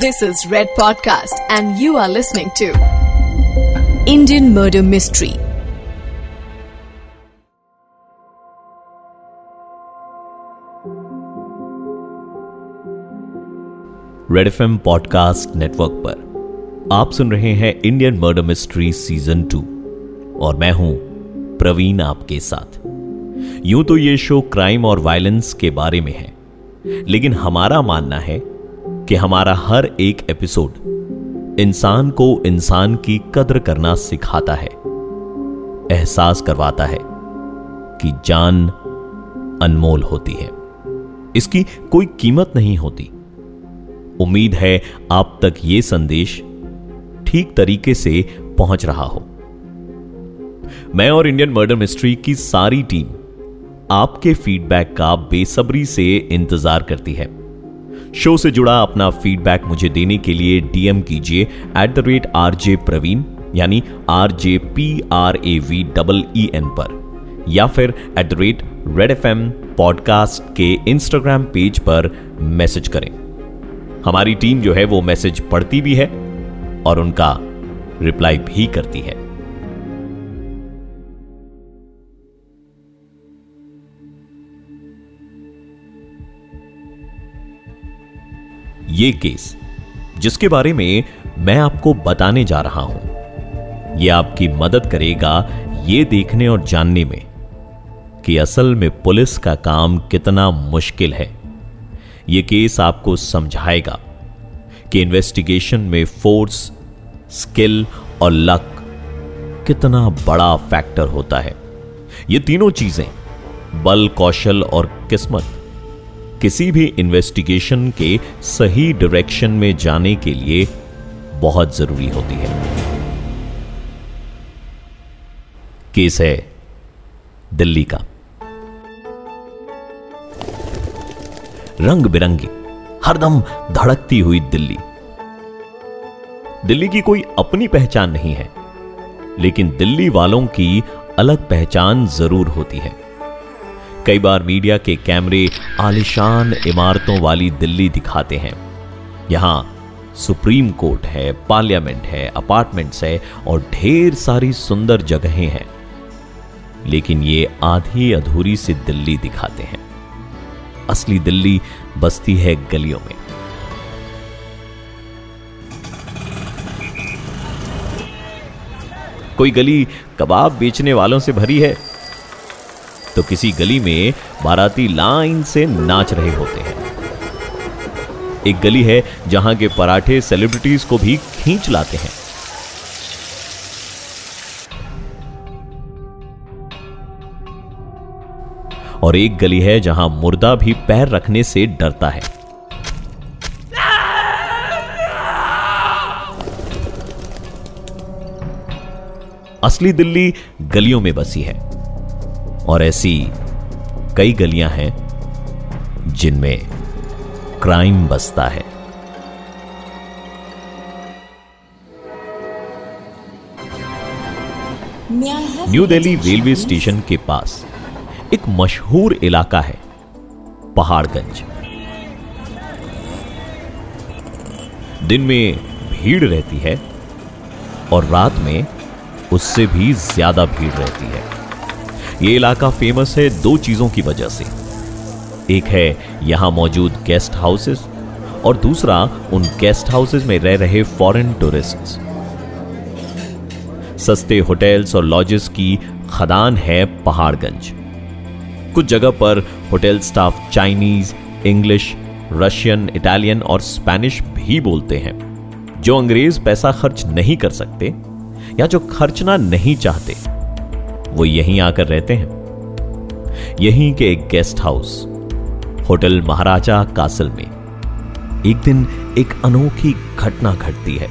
This is Red Podcast, and you are listening to Indian Murder Mystery. Red F podcast network पर आप सुन रहे हैं Indian murder mystery season two और मैं हूँ प्रवीण आपके साथ यूँ तो ये शो क्राइम और वायलेंस के बारे में है लेकिन हमारा मानना है कि हमारा हर एक एपिसोड इंसान को इंसान की कद्र करना सिखाता है, एहसास करवाता है कि जान अनमोल होती है। इसकी कोई कीमत नहीं होती। उम्मीद है आप तक यह संदेश ठीक तरीके से पहुँच रहा हो। मैं और इंडियन मर्डर मिस्ट्री की सारी टीम आपके फीडबैक का बेसब्री से इंतज़ार करती है। शो से जुड़ा अपना फीडबैक मुझे देने के लिए डीएम कीजिए at the rate R J Praveen यानी R J P R A V double E N पर, या फिर at the rate Red F M podcast के इंस्टाग्राम पेज पर मैसेज करें। हमारी टीम जो है वो मैसेज पढ़ती भी है और उनका रिप्लाई भी करती है। ये केस, जिसके बारे में मैं आपको बताने जा रहा हूँ। यह आपकी मदद करेगा ये देखने और जानने में कि असल में पुलिस का काम कितना मुश्किल है। यह केस आपको समझाएगा कि इन्वेस्टिगेशन में फोर्स, स्किल और लक कितना बड़ा फैक्टर होता है। ये तीनों चीज़ें बल, कौशल और किस्मत किसी भी इन्वेस्टिगेशन के सही डायरेक्शन में जाने के लिए बहुत ज़रूरी होती है। केस है दिल्ली का। रंग बिरंगी हरदम धड़कती हुई दिल्ली। दिल्ली की कोई अपनी पहचान नहीं है, लेकिन दिल्ली वालों की अलग पहचान ज़रूर होती है। कई बार मीडिया के कैमरे आलिशान इमारतों वाली दिल्ली दिखाते हैं। यहाँ सुप्रीम कोर्ट है, पार्लियामेंट है, अपार्टमेंट्स है और ढेर सारी सुंदर जगहें हैं। लेकिन ये आधी अधूरी सी दिल्ली दिखाते हैं। असली दिल्ली बसती है गलियों में। कोई गली कबाब बेचने वालों से भरी है? तो किसी गली में बाराती लाइन से नाच रहे होते हैं। एक गली है जहाँ के पराठे सेलिब्रिटीज को भी खींच लाते हैं। और एक गली है जहाँ मुर्दा भी पैर रखने से डरता है। असली दिल्ली गलियों में बसी है। और ऐसी कई गलियाँ हैं जिनमें क्राइम बसता है। न्यू दिल्ली रेलवे स्टेशन के पास एक मशहूर इलाका है, पहाड़गंज। दिन में भीड़ रहती है और रात में उससे भी ज़्यादा भीड़ रहती है। यह इलाका फ़ेमस है दो चीज़ों की वजह से। एक है, यहाँ मौजूद गेस्ट हाउसेस और दूसरा, उन गेस्ट हाउसेस में रह रहे फॉरेन टूरिस्ट्स सस्ते होटल्स और लॉजेस की खदान है पहाड़गंज। कुछ जगह पर hotel staff Chinese English Russian Italian और स्पेनिश भी बोलते हैं, जो अंग्रेज़ पैसा खर्च नहीं कर सकते या जो खर्चना नहीं चाहते। वो यहीं आकर रहते हैं। यहीं के एक guest house hotel Maharaja castle में एक दिन एक अनोखी घटना घटती है।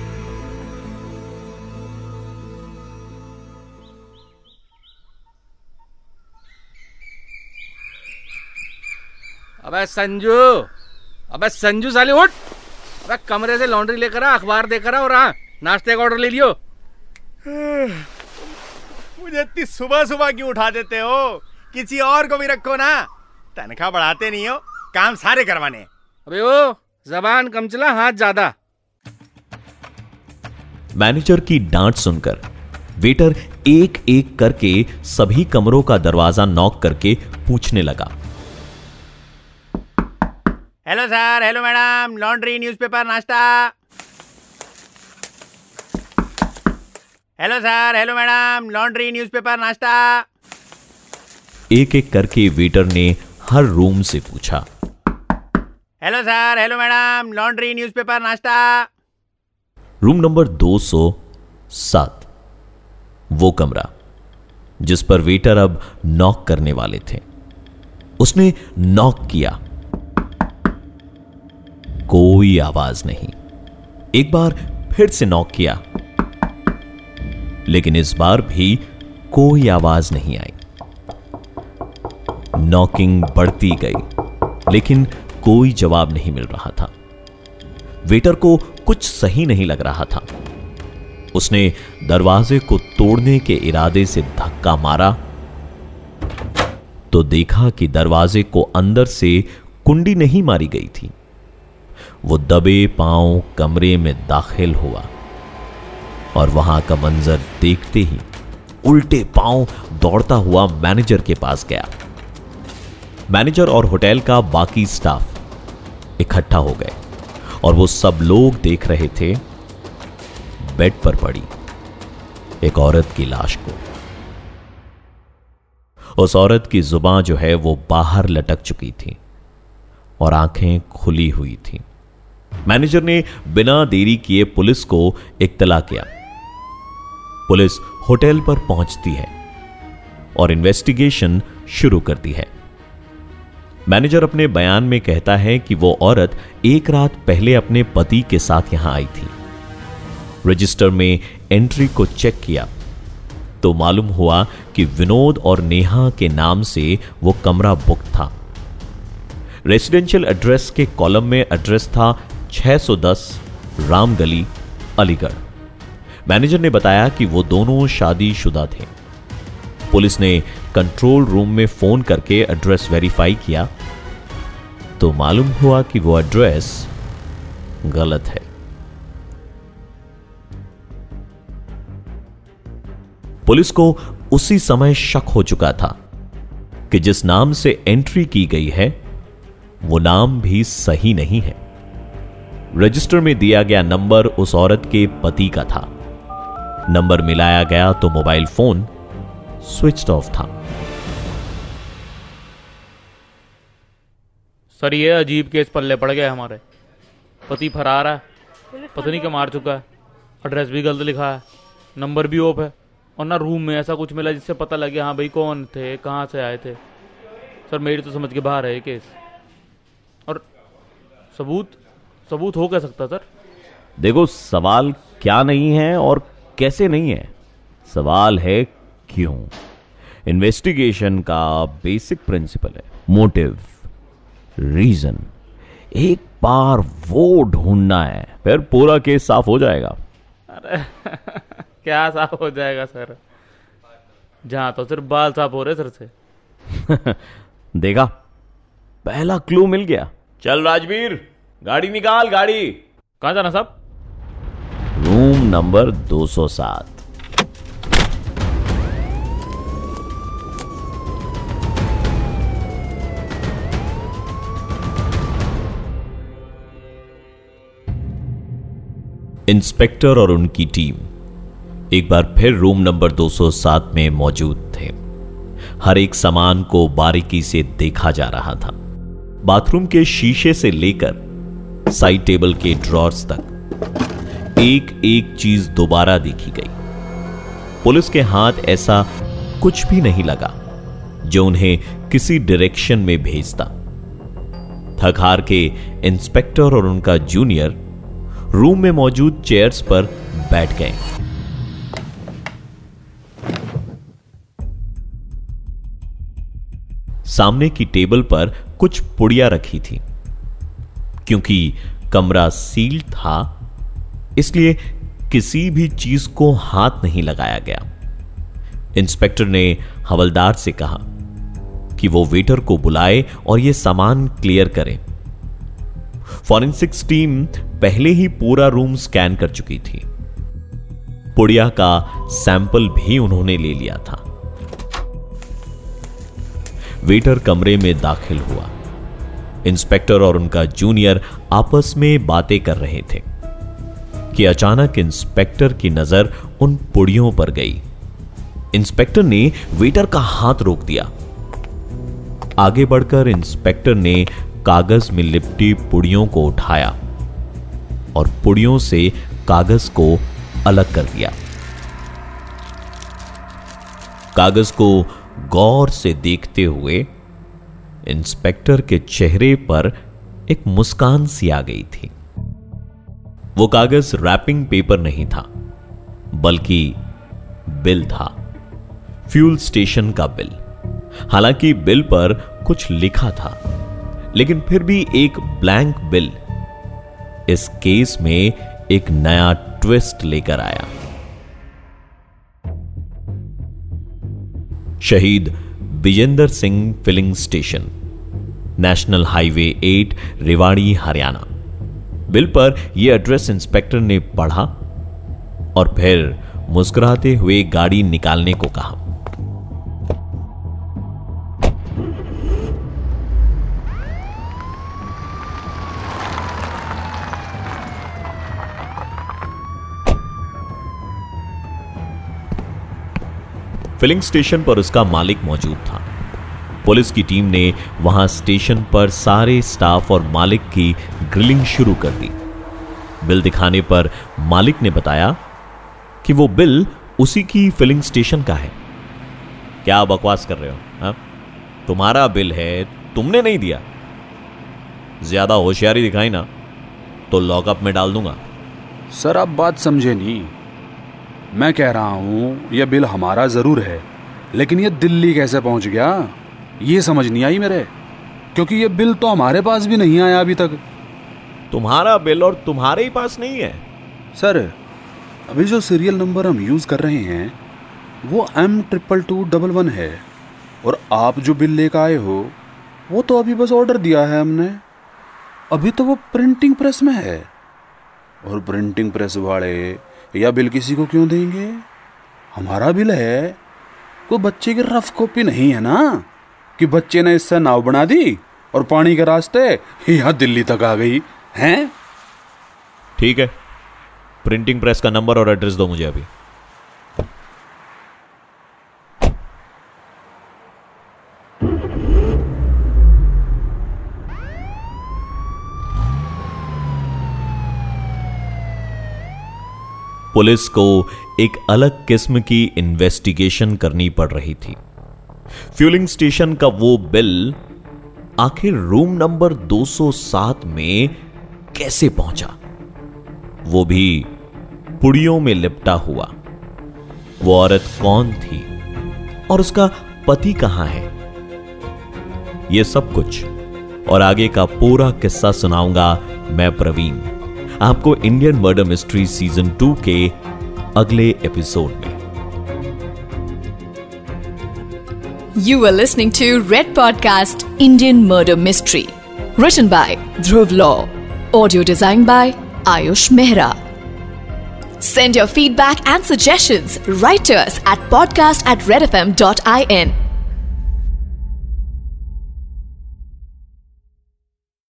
अबे संजू अबे संजू साली उठ। अबे कमरे से लॉन्ड्री लेकर आ अखबार देकर आ और हाँ नाश्ते का ऑर्डर ले लियो। मुझे इतनी सुबह सुबह क्यों उठा देते हो? किसी और को भी रखो ना। तनख्वाह बढ़ाते नहीं हो काम सारे करवाने। अबे ओ जबान कम चला हाथ ज़्यादा। मैनेजर की डांट सुनकर वेटर एक एक करके सभी कमरों का दरवाज़ा नॉक करके पूछने लगा। Hello sir hello madam laundry newspaper नाश्ता। Hello sir hello madam laundry newspaper नाश्ता एक एक करके वेटर ने हर रूम से पूछा। Hello sir hello madam laundry newspaper नाश्ता रूम नंबर 207 वो कमरा जिस पर वेटर अब नॉक करने वाले थे। उसने नॉक किया। कोई आवाज़ नहीं। एक बार फिर से नॉक किया। लेकिन इस बार भी कोई आवाज़ नहीं आई। नॉकिंग बढ़ती गई, लेकिन कोई जवाब नहीं मिल रहा था। वेटर को कुछ सही नहीं लग रहा था। उसने दरवाजे को तोड़ने के इरादे से धक्का मारा तो देखा कि दरवाजे को अंदर से कुंडी नहीं मारी गई थी। वो दबे पाँव कमरे में दाखिल हुआ। और वहाँ का मंजर देखते ही उल्टे पाँव दौड़ता हुआ मैनेजर के पास गया। मैनेजर और होटल का बाकी स्टाफ इकट्ठा हो गए और वो सब लोग देख रहे थे, बेड पर पड़ी एक औरत की लाश को। उस औरत की ज़ुबान जो है वो बाहर लटक चुकी थी और आँखें खुली हुई थी। मैनेजर ने बिना देरी किए पुलिस को इत्तला किया। पुलिस होटल पर पहुँचती है और इन्वेस्टिगेशन शुरू करती है। मैनेजर अपने बयान में कहता है कि वो औरत एक रात पहले अपने पति के साथ यहाँ आई थी। रजिस्टर में एंट्री को चेक किया तो मालूम हुआ कि विनोद और नेहा के नाम से वो कमरा बुक था। रेसिडेंशियल एड्रेस के कॉलम में एड्रेस था 610 रामगली, अलीगढ़। मैनेजर ने बताया कि वो दोनों शादीशुदा थे। पुलिस ने कंट्रोल रूम में फ़ोन करके एड्रेस वेरीफाई किया। तो मालूम हुआ कि वो एड्रेस गलत है। पुलिस को उसी समय शक हो चुका था कि जिस नाम से एंट्री की गई है, वो नाम भी सही नहीं है। रजिस्टर में दिया गया नंबर उस औरत के पति का था। नंबर मिलाया गया तो मोबाइल फ़ोन स्विच ऑफ़ था। सर ये अजीब केस पल्ले पड़ गए हमारे। पति फरार है पता नहीं क्या मार चुका है एड्रेस भी गलत लिखा है नंबर भी ऑफ़ है और ना रूम में ऐसा कुछ मिला जिससे पता लगे हाँ भाई कौन थे कहाँ से आए थे। सर मेरी तो समझ के बाहर है ये केस। और सबूत सबूत हो क्या सकता सर? देखो सवाल क्या नहीं है और कैसे नहीं है? सवाल है क्यों? इन्वेस्टिगेशन का बेसिक प्रिंसिपल है। मोटिव रीजन एक बार वो ढूंढना है फिर पूरा केस साफ़ हो जाएगा। अरे क्या साफ़ हो जाएगा सर? जहाँ तो सिर्फ़ बाल साफ़ हो रहे सर से। देखा पहला क्लू मिल गया। चल राजवीर गाड़ी निकाल गाड़ी। कहाँ जाना साहब? नंबर 207 इंस्पेक्टर और उनकी टीम एक बार फिर रूम नंबर 207 में मौजूद थे। हर एक सामान को बारीकी से देखा जा रहा था। बाथरूम के शीशे से लेकर साइड टेबल के ड्रॉर्स तक एक एक चीज़ दोबारा देखी गई। पुलिस के हाथ ऐसा कुछ भी नहीं लगा, जो उन्हें किसी डायरेक्शन में भेजता। थक हार के इंस्पेक्टर और उनका जूनियर रूम में मौजूद चेयर्स पर बैठ गए। सामने की टेबल पर कुछ पुड़िया रखी थी, क्योंकि कमरा सील था इसलिए किसी भी चीज़ को हाथ नहीं लगाया गया। इंस्पेक्टर ने हवलदार से कहा कि वो वेटर को बुलाए और यह सामान क्लियर करें। फॉरेंसिक्स टीम पहले ही पूरा रूम स्कैन कर चुकी थी। पुड़िया का सैंपल भी उन्होंने ले लिया था। वेटर कमरे में दाखिल हुआ। इंस्पेक्टर और उनका जूनियर आपस में बातें कर रहे थे। कि अचानक इंस्पेक्टर की नज़र उन पुड़ियों पर गई। इंस्पेक्टर ने वेटर का हाथ रोक दिया। आगे बढ़कर इंस्पेक्टर ने कागज़ में लिपटी पुड़ियों को उठाया और पुड़ियों से कागज़ को अलग कर दिया। कागज़ को गौर से देखते हुए इंस्पेक्टर के चेहरे पर एक मुस्कान सी आ गई थी। वो कागज़ रैपिंग पेपर नहीं था, बल्कि बिल था फ्यूल स्टेशन का बिल। हालाँकि बिल पर कुछ लिखा था, लेकिन फिर भी एक ब्लैंक बिल इस केस में एक नया ट्विस्ट लेकर आया। Shaheed Vijender Singh filling station national highway 8 Rewari, Haryana. Bill पर यह एड्रेस इंस्पेक्टर ने पढ़ा और फिर मुस्कुराते हुए गाड़ी निकालने को कहा। फिलिंग स्टेशन पर उसका मालिक मौजूद था। पुलिस की टीम ने वहाँ स्टेशन पर सारे स्टाफ और मालिक की ग्रिलिंग शुरू कर दी। बिल दिखाने पर मालिक ने बताया कि वो बिल उसी की फिलिंग स्टेशन का है। क्या बकवास कर रहे हो, हा? तुम्हारा बिल है, तुमने नहीं दिया। ज़्यादा होशियारी दिखाई ना तो लॉकअप में डाल दूँगा। सर, आप बात समझे नहीं। मैं कह रहा हूँ, यह बिल हमारा ज़रूर है, लेकिन यह दिल्ली कैसे पहुँच गया, ये समझ नहीं आई मेरे, क्योंकि यह बिल तो हमारे पास भी नहीं आया अभी तक। तुम्हारा बिल और तुम्हारे ही पास नहीं है। सर, अभी जो सीरियल नंबर हम यूज़ कर रहे हैं, वो M triple two double one है। और आप जो बिल लेकर आए हो, वो तो अभी बस ऑर्डर दिया है हमने। अभी तो वो प्रिंटिंग प्रेस में है। और प्रिंटिंग प्रेस वाले या बिल किसी को क्यों देंगे? हमारा बिल है। कोई बच्चे की रफ कॉपी नहीं है ना? कि बच्चे ने इससे नाव बना दी और पानी के रास्ते यहाँ दिल्ली तक आ गई। हैं? ठीक है। प्रिंटिंग प्रेस का नंबर और एड्रेस दो मुझे अभी। पुलिस को एक अलग किस्म की इन्वेस्टिगेशन करनी पड़ रही थी। फ्यूलिंग स्टेशन का वो बिल आखिर रूम नंबर 207 में कैसे पहुँचा? वो भी पुड़ियों में लिपटा हुआ। वो औरत कौन थी? और उसका पति कहाँ है? ये सब कुछ और आगे का पूरा किस्सा सुनाऊँगा मैं प्रवीण। आपको Indian murder mystery season two के अगले एपिसोड में। You were listening to Red Podcast, Indian Murder Mystery. Written by Dhruv Law. Audio designed by Ayush Mehra. Send your feedback and suggestions right to us at podcast at redfm.in.